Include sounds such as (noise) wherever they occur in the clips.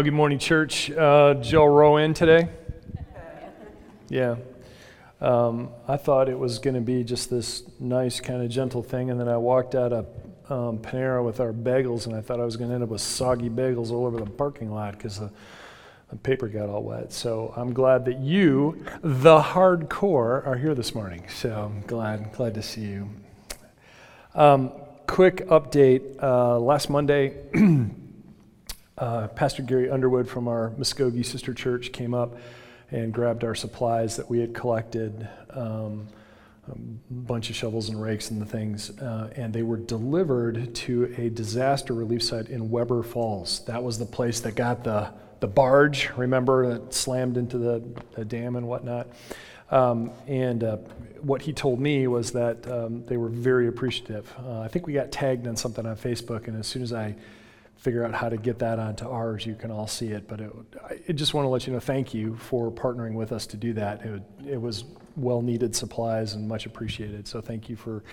Well, good morning, church. Uh, Joe Rowe in today? Yeah. Um, I thought it was going to be just this nice, kind of gentle thing, and then I walked out of um, Panera with our bagels, and I thought I was going to end up with soggy bagels all over the parking lot because the, the paper got all wet. So I'm glad that you, the hardcore, are here this morning. So I'm glad, glad to see you. Um, quick update. Uh, last Monday, (clears throat) uh, Pastor Gary Underwood from our Muskogee sister church came up and grabbed our supplies that we had collected. Um, a bunch of shovels and rakes and the things, uh, and they were delivered to a disaster relief site in Webbers Falls. That was the place that got the, the barge, remember, that slammed into the, the dam and whatnot. Um, and uh, what he told me was that um, they were very appreciative. Uh, I think we got tagged on something on Facebook, and as soon as I figure out how to get that onto ours, you can all see it. But it, I just want to let you know thank you for partnering with us to do that. It, it was well needed supplies and much appreciated. So thank you for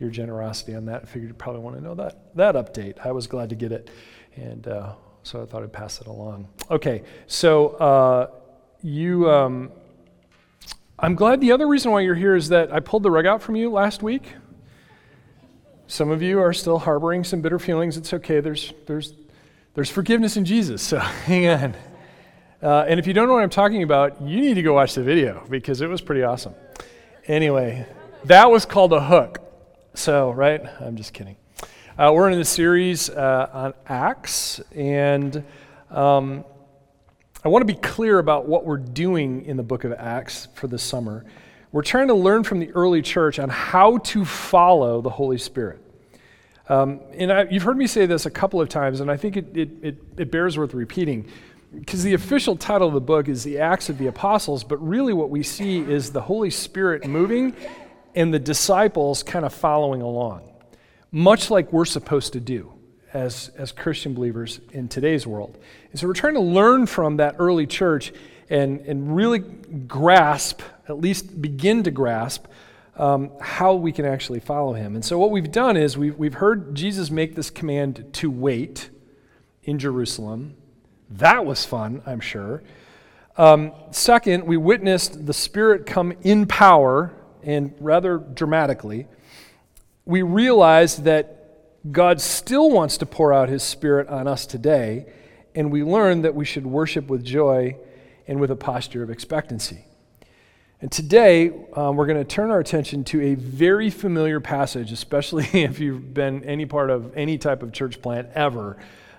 your generosity on that. I figured you probably want to know that, that update. I was glad to get it. And uh, so I thought I'd pass it along. Okay, so uh, you. Um, I'm glad the other reason why you're here is that I pulled the rug out from you last week. Some of you are still harboring some bitter feelings. It's okay. There's, there's, there's forgiveness in Jesus, so (laughs) hang on. Uh, and if you don't know what I'm talking about, you need to go watch the video because it was pretty awesome. Anyway, that was called a hook. So, right? I'm just kidding. Uh, we're in a series uh, on Acts, and um, I want to be clear about what we're doing in the book of Acts for the summer. We're trying to learn from the early church on how to follow the Holy Spirit. Um, and I, you've heard me say this a couple of times, and I think it, it, it, it bears worth repeating. Because the official title of the book is The Acts of the Apostles, but really what we see is the Holy Spirit moving and the disciples kind of following along, much like we're supposed to do as, as Christian believers in today's world. And so we're trying to learn from that early church and, and really grasp, at least begin to grasp, um, how we can actually follow him. And so, what we've done is we've, we've heard Jesus make this command to wait in Jerusalem. That was fun, I'm sure. Um, second, we witnessed the Spirit come in power and rather dramatically. We realized that God still wants to pour out His Spirit on us today, and we learned that we should worship with joy and with a posture of expectancy. And today, um, we're going to turn our attention to a very familiar passage, especially (laughs) if you've been any part of any type of church plant ever.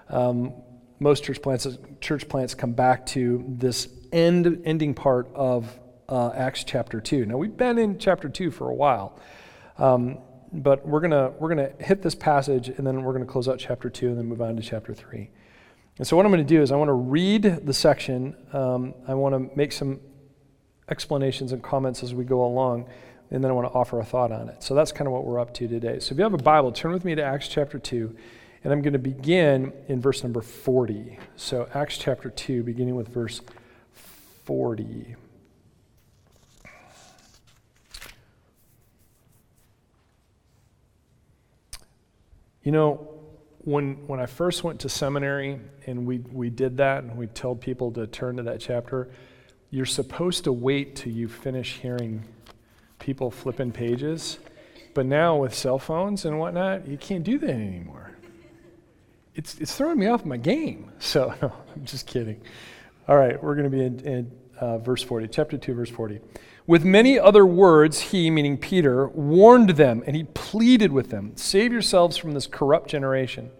Um, most church plants, church plants come back to this end, ending part of uh, Acts chapter 2. Now, we've been in chapter 2 for a while, um, but we're going we're gonna hit this passage and then we're going to close out chapter 2 and then move on to chapter 3. And so, what I'm going to do is, I want to read the section. Um, I want to make some explanations and comments as we go along, and then I want to offer a thought on it. So, that's kind of what we're up to today. So, if you have a Bible, turn with me to Acts chapter 2, and I'm going to begin in verse number 40. So, Acts chapter 2, beginning with verse 40. You know, when, when I first went to seminary and we, we did that and we told people to turn to that chapter, you're supposed to wait till you finish hearing people flipping pages. But now with cell phones and whatnot, you can't do that anymore. It's, it's throwing me off my game. So, (laughs) no, I'm just kidding. All right, we're going to be in, in uh, verse 40, chapter 2, verse 40. With many other words, he, meaning Peter, warned them and he pleaded with them Save yourselves from this corrupt generation.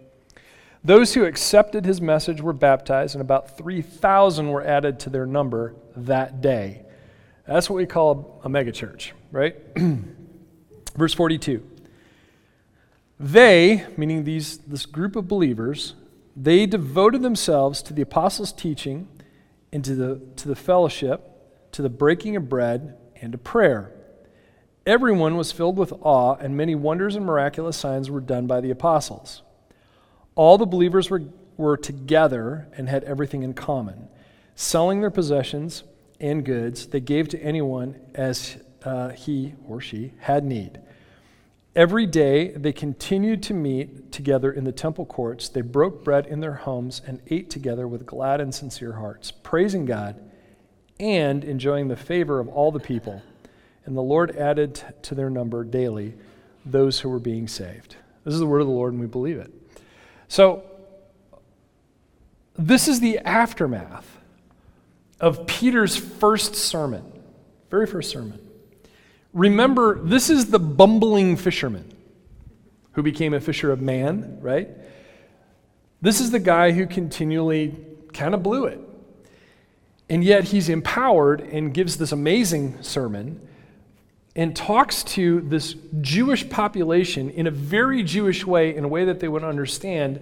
Those who accepted his message were baptized, and about 3,000 were added to their number that day. That's what we call a megachurch, right? (clears throat) Verse 42. They, meaning these, this group of believers, they devoted themselves to the apostles' teaching and to the, to the fellowship to the breaking of bread, and to prayer. Everyone was filled with awe, and many wonders and miraculous signs were done by the apostles. All the believers were, were together and had everything in common. Selling their possessions and goods, they gave to anyone as uh, he or she had need. Every day they continued to meet together in the temple courts. They broke bread in their homes and ate together with glad and sincere hearts, praising God and enjoying the favor of all the people. And the Lord added to their number daily those who were being saved. This is the word of the Lord, and we believe it. So, this is the aftermath of Peter's first sermon, very first sermon. Remember, this is the bumbling fisherman who became a fisher of man, right? This is the guy who continually kind of blew it. And yet he's empowered and gives this amazing sermon and talks to this Jewish population in a very Jewish way, in a way that they would understand.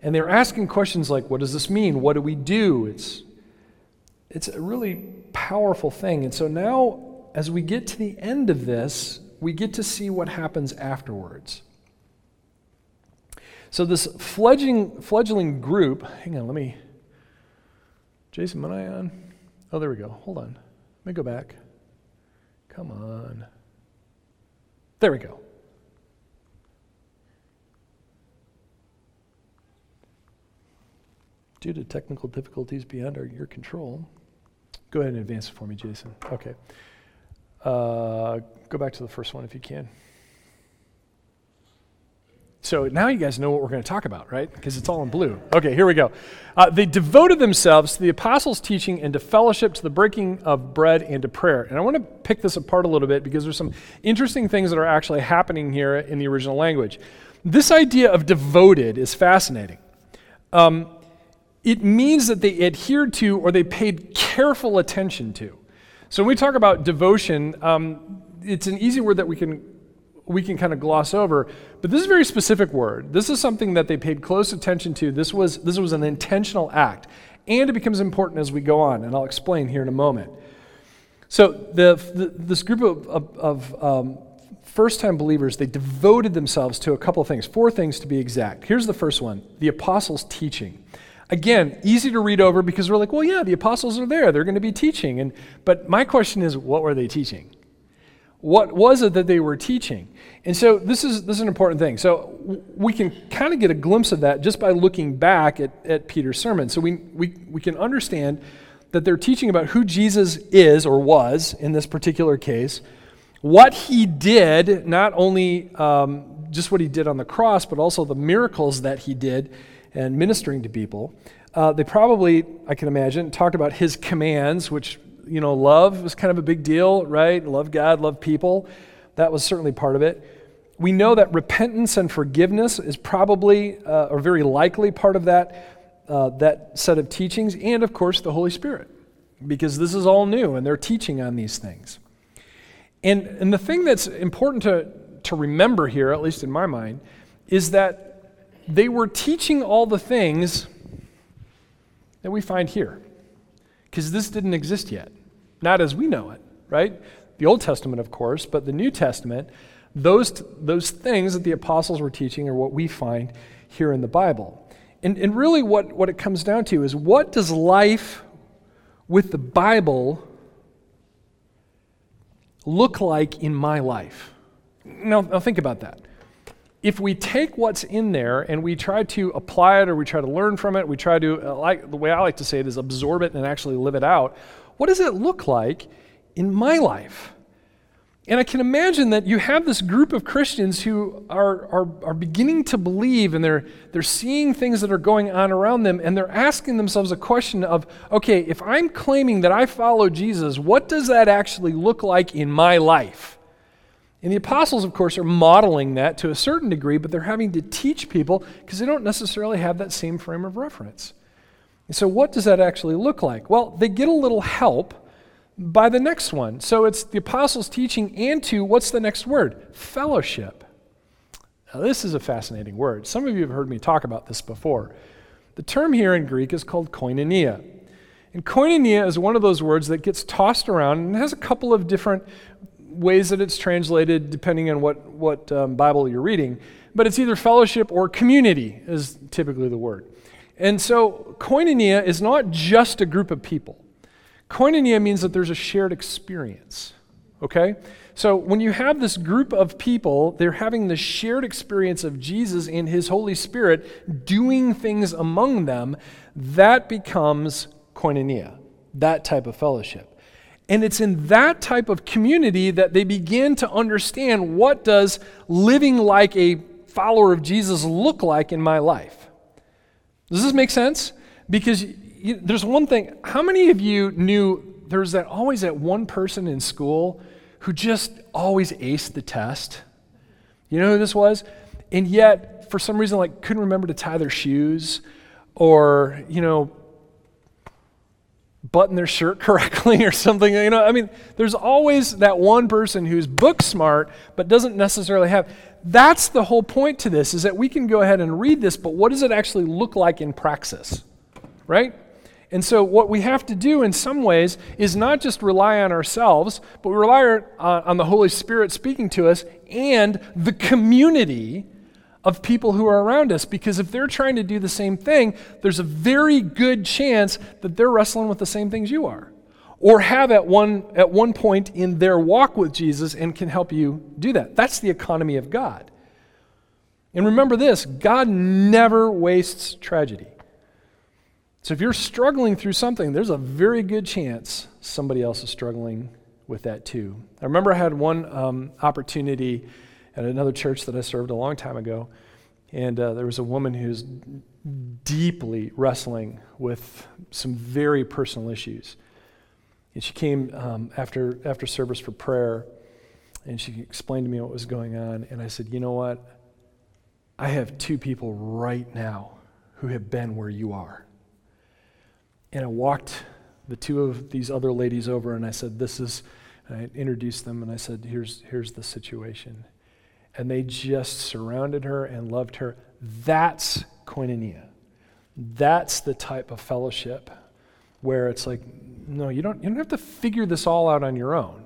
And they're asking questions like, What does this mean? What do we do? It's, it's a really powerful thing. And so now as we get to the end of this, we get to see what happens afterwards. So, this fledgling, fledgling group, hang on, let me. Jason, am I on? Oh, there we go. Hold on. Let me go back. Come on. There we go. Due to technical difficulties beyond our, your control. Go ahead and advance it for me, Jason. Okay. Uh, go back to the first one if you can. So now you guys know what we're going to talk about, right? Because it's all in blue. Okay, here we go. Uh, they devoted themselves to the apostles' teaching and to fellowship, to the breaking of bread, and to prayer. And I want to pick this apart a little bit because there's some interesting things that are actually happening here in the original language. This idea of devoted is fascinating. Um, it means that they adhered to or they paid careful attention to. So when we talk about devotion, um, it's an easy word that we can we can kind of gloss over, but this is a very specific word. This is something that they paid close attention to. This was this was an intentional act, and it becomes important as we go on, and I'll explain here in a moment. So the, the this group of, of, of um, first-time believers they devoted themselves to a couple of things, four things to be exact. Here's the first one: the apostles' teaching. Again, easy to read over because we're like, well, yeah, the apostles are there. They're going to be teaching. And, but my question is, what were they teaching? What was it that they were teaching? And so this is, this is an important thing. So we can kind of get a glimpse of that just by looking back at, at Peter's sermon. So we, we, we can understand that they're teaching about who Jesus is or was in this particular case, what he did, not only um, just what he did on the cross, but also the miracles that he did and ministering to people. Uh, they probably, I can imagine, talked about his commands, which, you know, love was kind of a big deal, right? Love God, love people. That was certainly part of it. We know that repentance and forgiveness is probably, uh, or very likely, part of that, uh, that set of teachings, and of course, the Holy Spirit, because this is all new and they're teaching on these things. And, and the thing that's important to, to remember here, at least in my mind, is that they were teaching all the things that we find here. Because this didn't exist yet, not as we know it, right? The Old Testament, of course, but the New Testament, those, those things that the apostles were teaching are what we find here in the Bible. And, and really, what, what it comes down to is what does life with the Bible look like in my life? Now, now think about that if we take what's in there and we try to apply it or we try to learn from it, we try to, uh, like, the way I like to say it is absorb it and actually live it out, what does it look like in my life? And I can imagine that you have this group of Christians who are, are, are beginning to believe and they're, they're seeing things that are going on around them and they're asking themselves a question of, okay, if I'm claiming that I follow Jesus, what does that actually look like in my life? And the apostles, of course, are modeling that to a certain degree, but they're having to teach people because they don't necessarily have that same frame of reference. And so, what does that actually look like? Well, they get a little help by the next one. So, it's the apostles' teaching, and to what's the next word? Fellowship. Now, this is a fascinating word. Some of you have heard me talk about this before. The term here in Greek is called koinonia. And koinonia is one of those words that gets tossed around and has a couple of different ways that it's translated depending on what, what um, Bible you're reading, but it's either fellowship or community, is typically the word. And so, koinonia is not just a group of people. Koinonia means that there's a shared experience. okay? So when you have this group of people, they're having the shared experience of Jesus and his Holy Spirit doing things among them, that becomes koinonia, that type of fellowship. And it's in that type of community that they begin to understand what does living like a follower of Jesus look like in my life. Does this make sense? Because you, there's one thing. How many of you knew there's that always that one person in school who just always aced the test? You know who this was? And yet, for some reason, like couldn't remember to tie their shoes, or you know, button their shirt (laughs) correctly or something. You know, I mean, there's always that one person who's book smart but doesn't necessarily have. That's the whole point to this is that we can go ahead and read this, but what does it actually look like in praxis? Right? And so, what we have to do in some ways is not just rely on ourselves, but we rely on, the Holy Spirit speaking to us and the community of people who are around us because if they're trying to do the same thing, there's a very good chance that they're wrestling with the same things you are or have at one, at one point in their walk with Jesus and can help you do that. That's the economy of God. And remember this God never wastes tragedy. So if you're struggling through something, there's a very good chance somebody else is struggling with that too. I remember I had one um, opportunity at another church that I served a long time ago. And uh, there was a woman who's deeply wrestling with some very personal issues. And she came um, after, after service for prayer, and she explained to me what was going on. And I said, You know what? I have two people right now who have been where you are. And I walked the two of these other ladies over, and I said, This is, I introduced them, and I said, Here's, here's the situation and they just surrounded her and loved her. That's koinonia. That's the type of fellowship where it's like, no, you don't, you don't have to figure this all out on your own.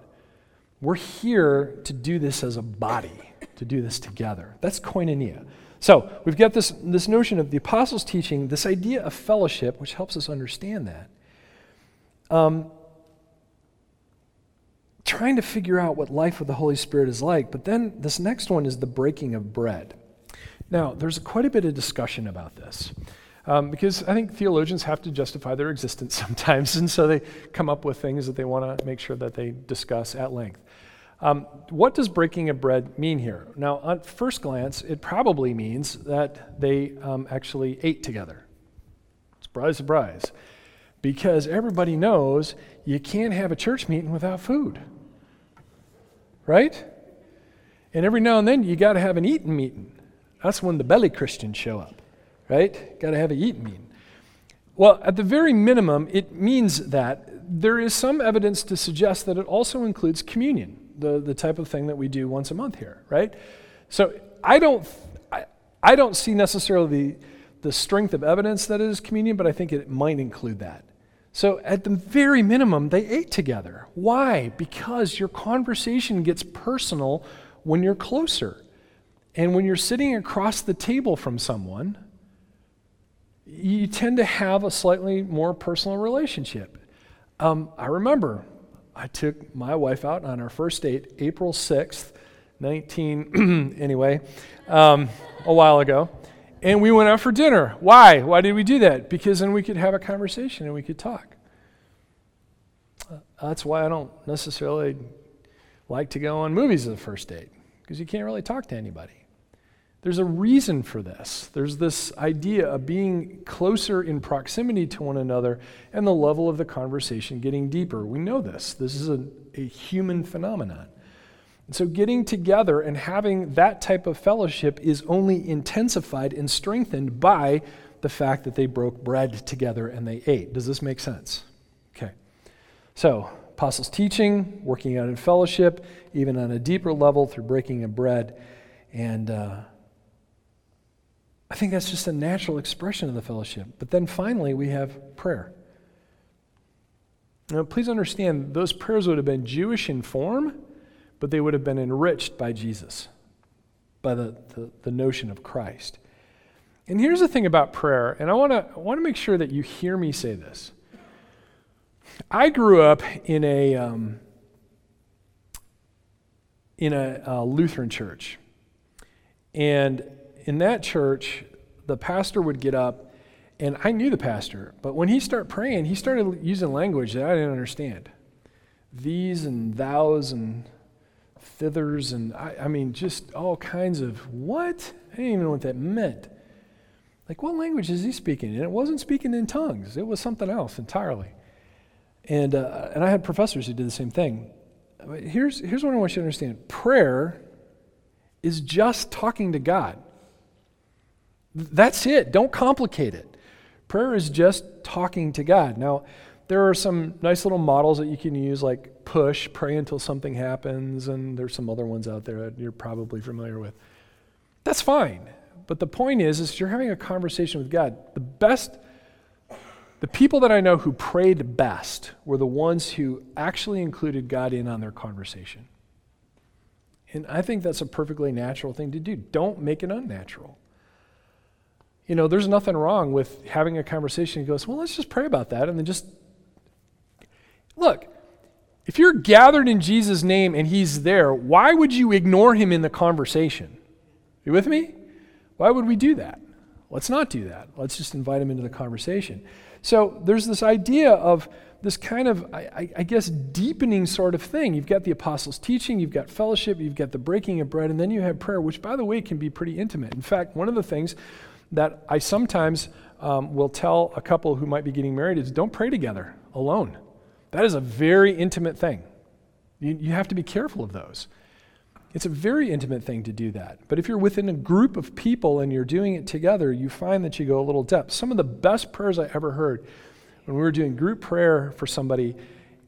We're here to do this as a body, to do this together. That's koinonia. So we've got this, this notion of the apostles' teaching, this idea of fellowship, which helps us understand that. Um, trying to figure out what life with the Holy Spirit is like. But then this next one is the breaking of bread. Now, there's quite a bit of discussion about this. Um, because I think theologians have to justify their existence (laughs) sometimes, and so they come up with things that they want to make sure that they discuss at length. Um, what does breaking of bread mean here? Now, on first glance, it probably means that they um, actually ate together. Surprise, surprise. Because everybody knows you can't have a church meeting without food right? And every now and then you got to have an eating meeting. That's when the belly Christians show up, right? Got to have an eating meeting. Well, at the very minimum, it means that there is some evidence to suggest that it also includes communion, the, the type of thing that we do once a month here, right? So I don't, I, I don't see necessarily the, the strength of evidence that it is communion, but I think it might include that. So, at the very minimum, they ate together. Why? Because your conversation gets personal when you're closer. And when you're sitting across the table from someone, you tend to have a slightly more personal relationship. Um, I remember I took my wife out on our first date, April 6th, 19, (clears throat) anyway, um, a while ago and we went out for dinner. Why? Why did we do that? Because then we could have a conversation and we could talk. Uh, that's why I don't necessarily like to go on movies as a first date, because you can't really talk to anybody. There's a reason for this. There's this idea of being closer in proximity to one another and the level of the conversation getting deeper. We know this. This is a, a human phenomenon. And so, getting together and having that type of fellowship is only intensified and strengthened by the fact that they broke bread together and they ate. Does this make sense? Okay. So, apostles' teaching, working out in fellowship, even on a deeper level through breaking of bread. And uh, I think that's just a natural expression of the fellowship. But then finally, we have prayer. Now, please understand, those prayers would have been Jewish in form but they would have been enriched by Jesus, by the, the, the notion of Christ. And here's the thing about prayer, and I want to want to make sure that you hear me say this. I grew up in a um, in a, a Lutheran church. And in that church, the pastor would get up, and I knew the pastor, but when he started praying, he started using language that I didn't understand. These and thous and thithers, and I, I mean, just all kinds of what? I didn't even know what that meant. Like, what language is he speaking? And it wasn't speaking in tongues, it was something else entirely. And, uh, and I had professors who did the same thing. But Here's, here's what I want you to understand prayer is just talking to God. That's it. Don't complicate it. Prayer is just talking to God. Now, there are some nice little models that you can use, like push, pray until something happens, and there's some other ones out there that you're probably familiar with. That's fine. But the point is, is you're having a conversation with God. The best, the people that I know who prayed best were the ones who actually included God in on their conversation. And I think that's a perfectly natural thing to do. Don't make it unnatural. You know, there's nothing wrong with having a conversation and goes, well, let's just pray about that and then just look. If you're gathered in Jesus' name and he's there, why would you ignore him in the conversation? You with me? Why would we do that? Let's not do that. Let's just invite him into the conversation. So there's this idea of this kind of, I, I, guess, deepening sort of thing. You've got the apostles' teaching, you've got fellowship, you've got the breaking of bread, and then you have prayer, which, by the way, can be pretty intimate. In fact, one of the things that I sometimes um, will tell a couple who might be getting married is don't pray together alone. That is a very intimate thing. You, you have to be careful of those. It's a very intimate thing to do that. But if you're within a group of people and you're doing it together, you find that you go a little depth. Some of the best prayers I ever heard when we were doing group prayer for somebody,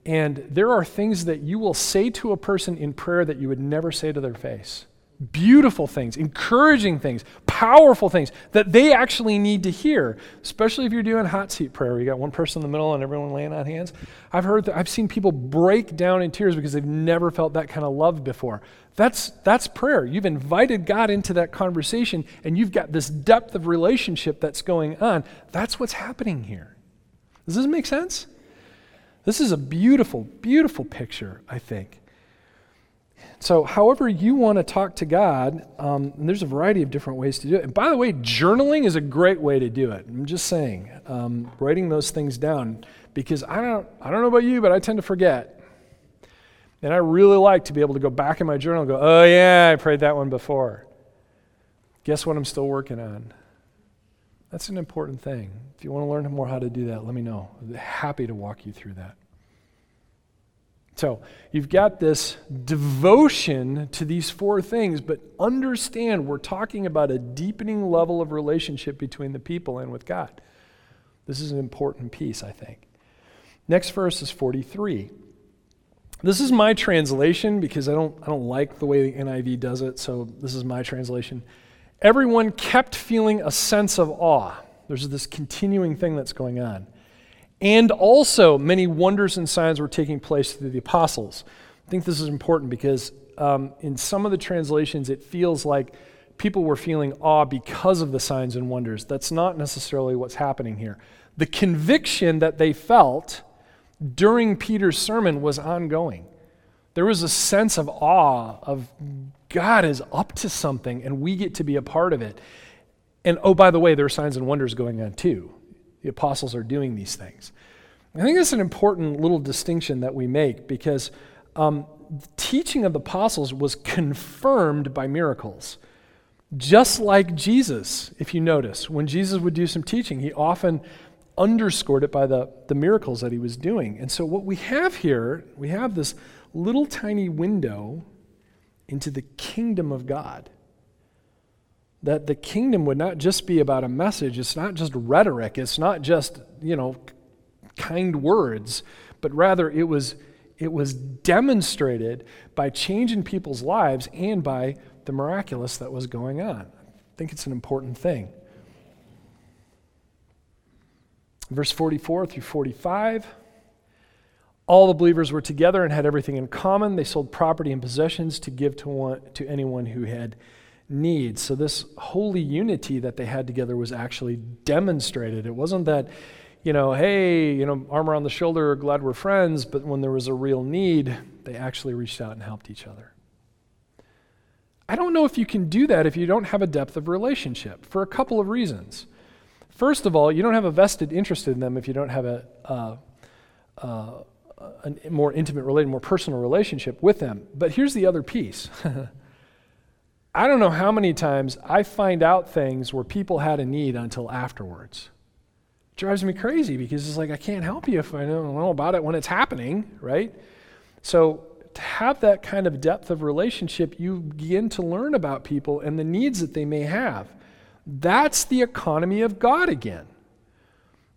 and there are things that you will say to a person in prayer that you would never say to their face beautiful things, encouraging things, powerful things that they actually need to hear, especially if you're doing hot seat prayer. You got one person in the middle and everyone laying on hands. I've heard that I've seen people break down in tears because they've never felt that kind of love before. That's that's prayer. You've invited God into that conversation and you've got this depth of relationship that's going on. That's what's happening here. Does this make sense? This is a beautiful, beautiful picture, I think. So, however you want to talk to God, um, there's a variety of different ways to do it. And by the way, journaling is a great way to do it. I'm just saying, um, writing those things down because I don't, I don't know about you, but I tend to forget. And I really like to be able to go back in my journal and go, oh, yeah, I prayed that one before. Guess what I'm still working on? That's an important thing. If you want to learn more how to do that, let me know. I'm happy to walk you through that. So you've got this devotion to these four things, but understand we're talking about a deepening level of relationship between the people and with God. This is an important piece, I think. Next verse is 43. This is my translation because I don't, I don't like the way the NIV does it, so this is my translation. Everyone kept feeling a sense of awe. There's this continuing thing that's going on. And also, many wonders and signs were taking place through the apostles. I think this is important because um, in some of the translations, it feels like people were feeling awe because of the signs and wonders. That's not necessarily what's happening here. The conviction that they felt during Peter's sermon was ongoing. There was a sense of awe of God is up to something and we get to be a part of it. And oh, by the way, there are signs and wonders going on too the apostles are doing these things. I think that's an important little distinction that we make because um, the teaching of the apostles was confirmed by miracles. Just like Jesus, if you notice, when Jesus would do some teaching, he often underscored it by the, the miracles that he was doing. And so, what we have here, we have this little tiny window into the kingdom of God that the kingdom would not just be about a message, it's not just rhetoric, it's not just, you know, kind words, but rather it was it was demonstrated by changing people's lives and by the miraculous that was going on. I think it's an important thing. Verse 44 through 45. All the believers were together and had everything in common. They sold property and possessions to give to, one, to anyone who had needs. So, this holy unity that they had together was actually demonstrated. It wasn't that, you know, hey, you know, arm around the shoulder, glad we're friends, but when there was a real need, they actually reached out and helped each other. I don't know if you can do that if you don't have a depth of relationship for a couple of reasons. First of all, you don't have a vested interest in them if you don't have a, a more intimate, related, more personal relationship with them. But here's the other piece. (laughs) I don't know how many times I find out things where people had a need until afterwards. It drives me crazy because it's like I can't help you if I don't know about it when it's happening, right? So to have that kind of depth of relationship, you begin to learn about people and the needs that they may have. That's the economy of God again.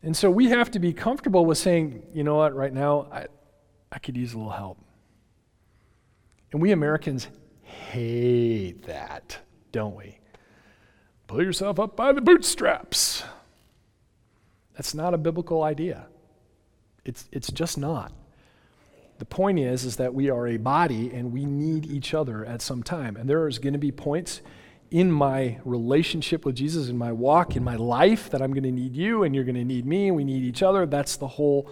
And so we have to be comfortable with saying, you know what, right now, I, I could use a little help. And we Americans hate that, don't we? Pull yourself up by the bootstraps. That's not a biblical idea. It's, it's just not. The point is, is that we are a body and we need each other at some time. And there is going to be points in my relationship with Jesus, in my walk, in my life, that I'm going to need you and you're going to need me and we need each other. That's the whole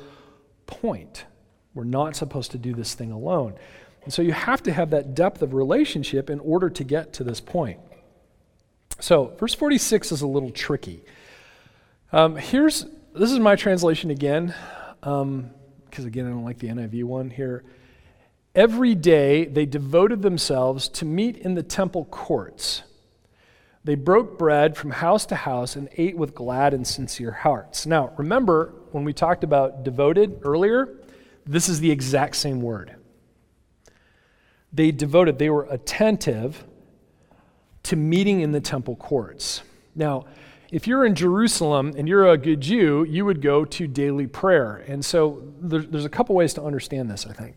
point. We're not supposed to do this thing alone. And so you have to have that depth of relationship in order to get to this point. So, verse 46 is a little tricky. Um, here's this is my translation again. Um, because again, I don't like the NIV one here. Every day they devoted themselves to meet in the temple courts. They broke bread from house to house and ate with glad and sincere hearts. Now, remember when we talked about devoted earlier, this is the exact same word. They devoted, they were attentive to meeting in the temple courts. Now, if you're in Jerusalem and you're a good Jew, you would go to daily prayer. And so there, there's a couple ways to understand this, I think.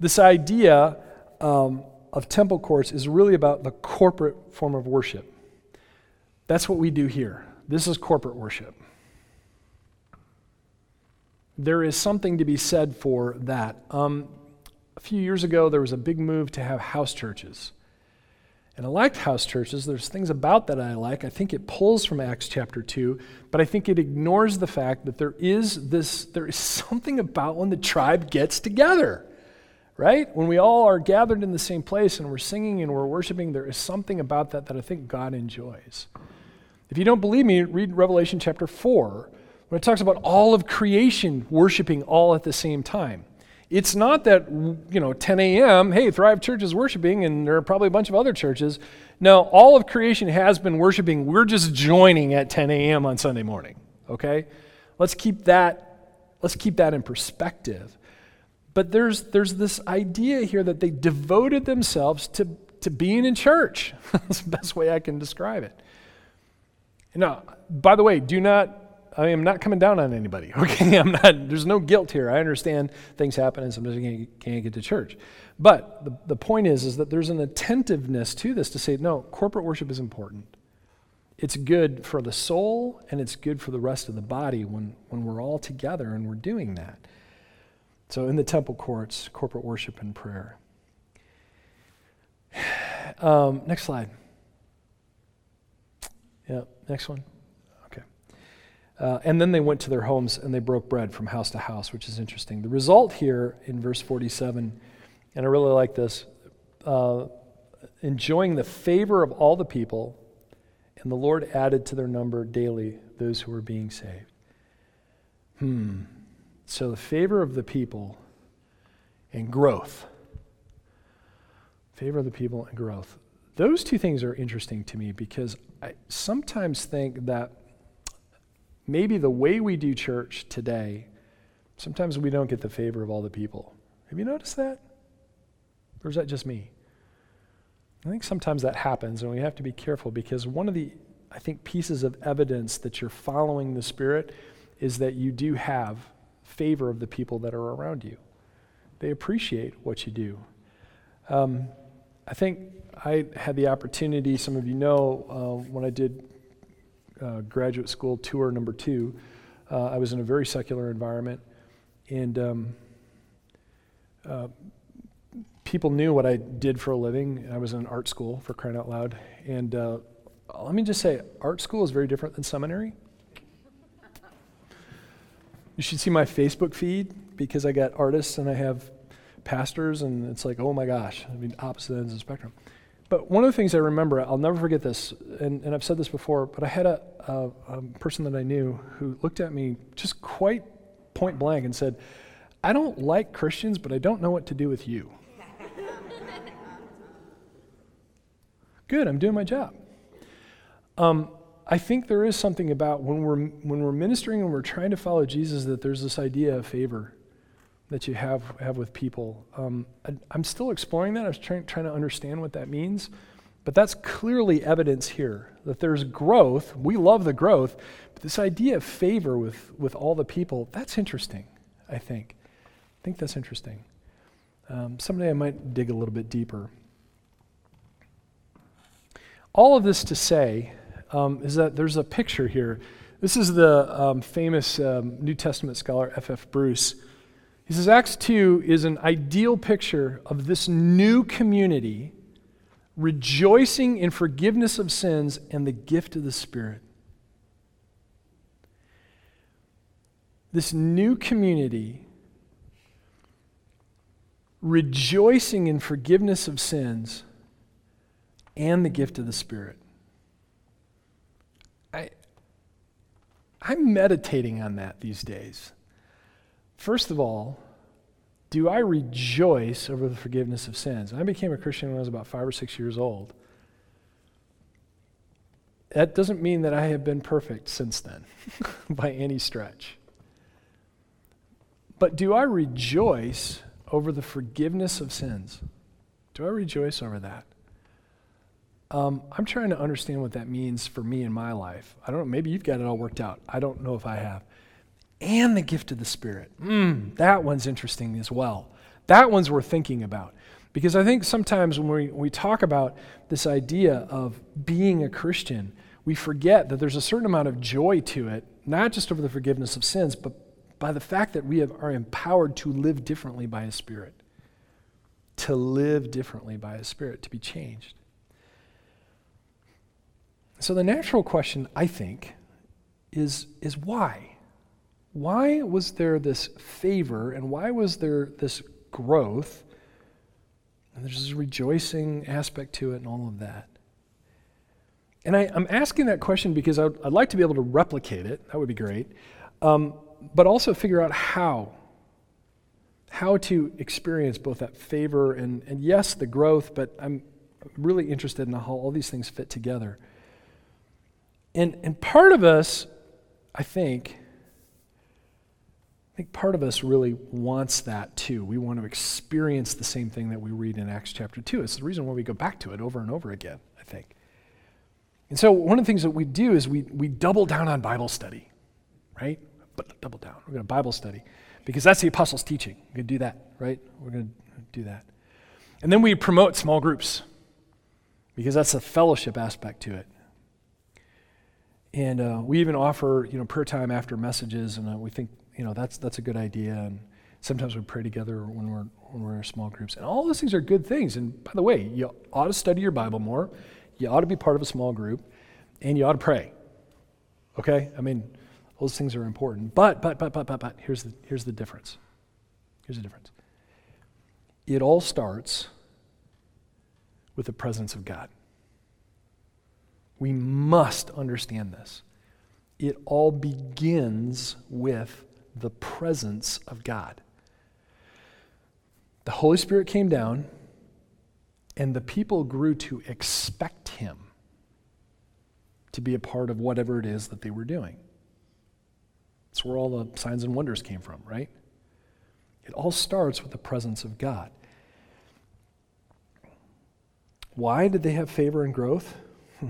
This idea um, of temple courts is really about the corporate form of worship. That's what we do here. This is corporate worship. There is something to be said for that. Um, a few years ago, there was a big move to have house churches. And I liked house churches. There's things about that I like. I think it pulls from Acts chapter 2, but I think it ignores the fact that there is this there is something about when the tribe gets together. Right? When we all are gathered in the same place and we're singing and we're worshiping, there is something about that that I think God enjoys. If you don't believe me, read Revelation chapter 4, when it talks about all of creation worshiping all at the same time. It's not that, you know, 10 a.m., hey, Thrive Church is worshiping, and there are probably a bunch of other churches. No, all of creation has been worshiping. We're just joining at 10 a.m. on Sunday morning, okay? Let's keep that, let's keep that in perspective. But there's, there's this idea here that they devoted themselves to, to being in church. (laughs) That's the best way I can describe it. Now, by the way, do not I am not coming down on anybody, (laughs) okay? I'm not, there's no guilt here. I understand things happen and sometimes you can't, can't get to church. But the, the point is, is that there's an attentiveness to this to say, no, corporate worship is important. It's good for the soul and it's good for the rest of the body when, when we're all together and we're doing that. So in the temple courts, corporate worship and prayer. (sighs) Um, next slide. Yeah, next one. Uh, and then they went to their homes and they broke bread from house to house, which is interesting. The result here in verse 47, and I really like this uh, enjoying the favor of all the people, and the Lord added to their number daily those who were being saved. Hmm. So the favor of the people and growth. Favor of the people and growth. Those two things are interesting to me because I sometimes think that maybe the way we do church today, sometimes we don't get the favor of all the people. Have you noticed that? Or is that just me? I think sometimes that happens, and we have to be careful because one of the, I think, pieces of evidence that you're following the Spirit is that you do have favor of the people that are around you. They appreciate what you do. Um, I think I had the opportunity, some of you know, uh, when I did uh, graduate school tour number two, uh, I was in a very secular environment, and um, uh, people knew what I did for a living. I was in art school for crying out loud, and uh, let me just say, art school is very different than seminary. You should see my Facebook feed because I got artists and I have pastors, and it's like, oh my gosh, I mean, opposite ends of the spectrum. But one of the things I remember, I'll never forget this, and, and I've said this before, but I had a, a, a person that I knew who looked at me just quite point blank and said, I don't like Christians, but I don't know what to do with you. (laughs) Good, I'm doing my job. Um, I think there is something about when we're, when we're ministering and we're trying to follow Jesus that there's this idea of favor that you have, have with people. Um, I, am still exploring that. I was trying, trying to understand what that means. But that's clearly evidence here that there's growth. We love the growth. But this idea of favor with, with all the people, that's interesting, I think. I think that's interesting. Um, someday I might dig a little bit deeper. All of this to say um, is that there's a picture here. This is the um, famous um, New Testament scholar F.F. Bruce. He says Acts 2 is an ideal picture of this new community rejoicing in forgiveness of sins and the gift of the Spirit. This new community rejoicing in forgiveness of sins and the gift of the Spirit. I, I'm meditating on that these days. First of all, do I rejoice over the forgiveness of sins? I became a Christian when I was about five or six years old. That doesn't mean that I have been perfect since then, (laughs) by any stretch. But do I rejoice over the forgiveness of sins? Do I rejoice over that? Um, I'm trying to understand what that means for me in my life. I don't know, maybe you've got it all worked out. I don't know if I have. And the gift of the Spirit. Mm, that one's interesting as well. That one's worth thinking about. Because I think sometimes when we, we talk about this idea of being a Christian, we forget that there's a certain amount of joy to it, not just over the forgiveness of sins, but by the fact that we have, are empowered to live differently by His Spirit. To live differently by His Spirit, to be changed. So the natural question, I think, is, is why? Why was there this favor and why was there this growth? And there's this rejoicing aspect to it and all of that. And I, am asking that question because I'd, I'd, like to be able to replicate it. That would be great. Um, but also figure out how. How to experience both that favor and, and yes, the growth, but I'm really interested in how all these things fit together. And, and part of us, I think, I think part of us really wants that too. We want to experience the same thing that we read in Acts chapter 2. It's the reason why we go back to it over and over again, I think. And so one of the things that we do is we, we double down on Bible study, right? But double down. We're going to Bible study because that's the apostles' teaching. We're going to do that, right? We're going to do that. And then we promote small groups because that's a fellowship aspect to it. And uh, we even offer, you know, prayer time after messages, and uh, we think, you know, that's that's a good idea. And sometimes we pray together when we're when we're in small groups, and all those things are good things. And by the way, you ought to study your Bible more. You ought to be part of a small group, and you ought to pray. Okay, I mean, those things are important. But but but but but but here's the here's the difference. Here's the difference. It all starts with the presence of God. We must understand this. It all begins with the presence of God. The Holy Spirit came down, and the people grew to expect Him to be a part of whatever it is that they were doing. That's where all the signs and wonders came from, right? It all starts with the presence of God. Why did they have favor and growth? (laughs)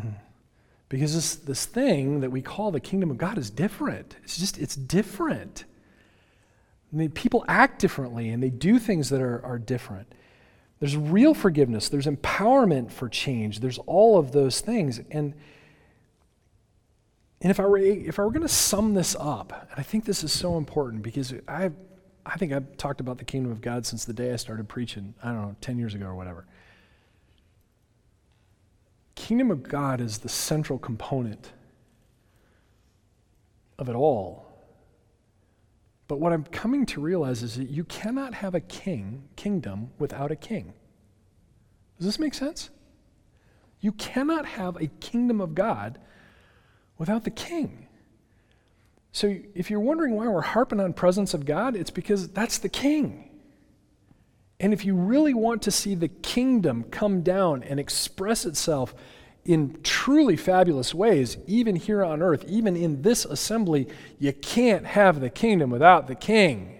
Because this, this thing that we call the kingdom of God is different. It's just, it's different. I mean, people act differently and they do things that are, are different. There's real forgiveness, there's empowerment for change, there's all of those things. And, and if I were, if I were going to sum this up, and I think this is so important because I, I think I've talked about the kingdom of God since the day I started preaching, I don't know, 10 years ago or whatever kingdom of God is the central component of it all. But what I'm coming to realize is that you cannot have a king, kingdom, without a king. Does this make sense? You cannot have a kingdom of God without the king. So if you're wondering why we're harping on presence of God, it's because that's the king. And if you really want to see the kingdom come down and express itself in truly fabulous ways, even here on earth, even in this assembly, you can't have the kingdom without the king.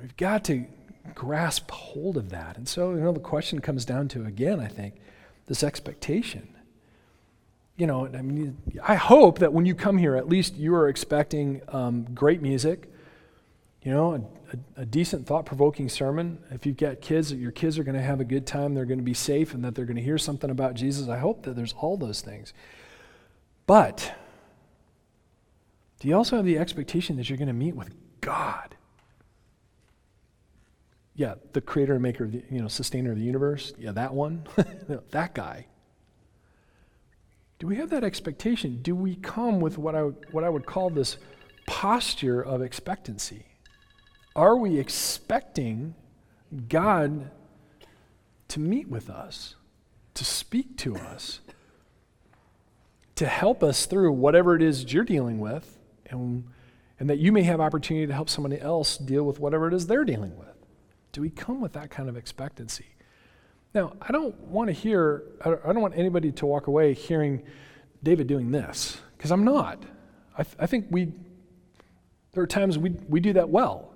We've got to grasp hold of that. And so, you know, the question comes down to, again, I think, this expectation. You know, I mean, I hope that when you come here, at least you are expecting um, great music, you know, a, a, decent, thought provoking sermon. If you've got kids, your kids are going to have a good time, they're going to be safe, and that they're going to hear something about Jesus. I hope that there's all those things. But do you also have the expectation that you're going to meet with God? Yeah, the creator and maker, the, you know, sustainer of the universe. Yeah, that one. (laughs) that guy. Do we have that expectation? Do we come with what I, what I would call this posture of expectancy? Are we expecting God to meet with us, to speak to us, to help us through whatever it is you're dealing with, and, and that you may have opportunity to help somebody else deal with whatever it is they're dealing with? Do we come with that kind of expectancy? Now, I don't want to hear, I don't want anybody to walk away hearing David doing this, because I'm not. I, th- I think we, there are times we, we do that well.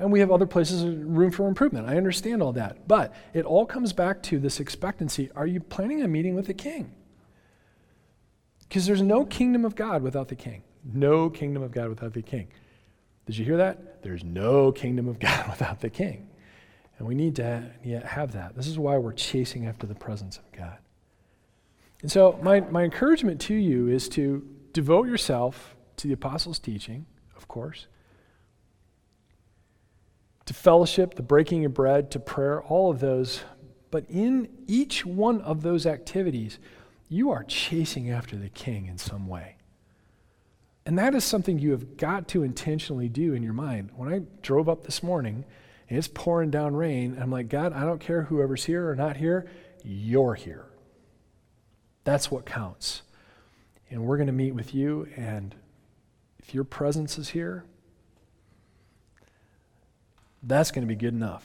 And we have other places of room for improvement. I understand all that. But it all comes back to this expectancy. Are you planning a meeting with the king? Because there's no kingdom of God without the king. No kingdom of God without the king. Did you hear that? There's no kingdom of (laughs) God without the king. And we need to have that. This is why we're chasing after the presence of God. And so, my, my encouragement to you is to devote yourself to the apostles' teaching, of course to fellowship, the breaking of bread, to prayer, all of those. But in each one of those activities, you are chasing after the king in some way. And that is something you have got to intentionally do in your mind. When I drove up this morning and it's pouring down rain, I'm like, God, I don't care whoever's here or not here, you're here. That's what counts. And we're going to meet with you, and if your presence is here, that's going to be good enough.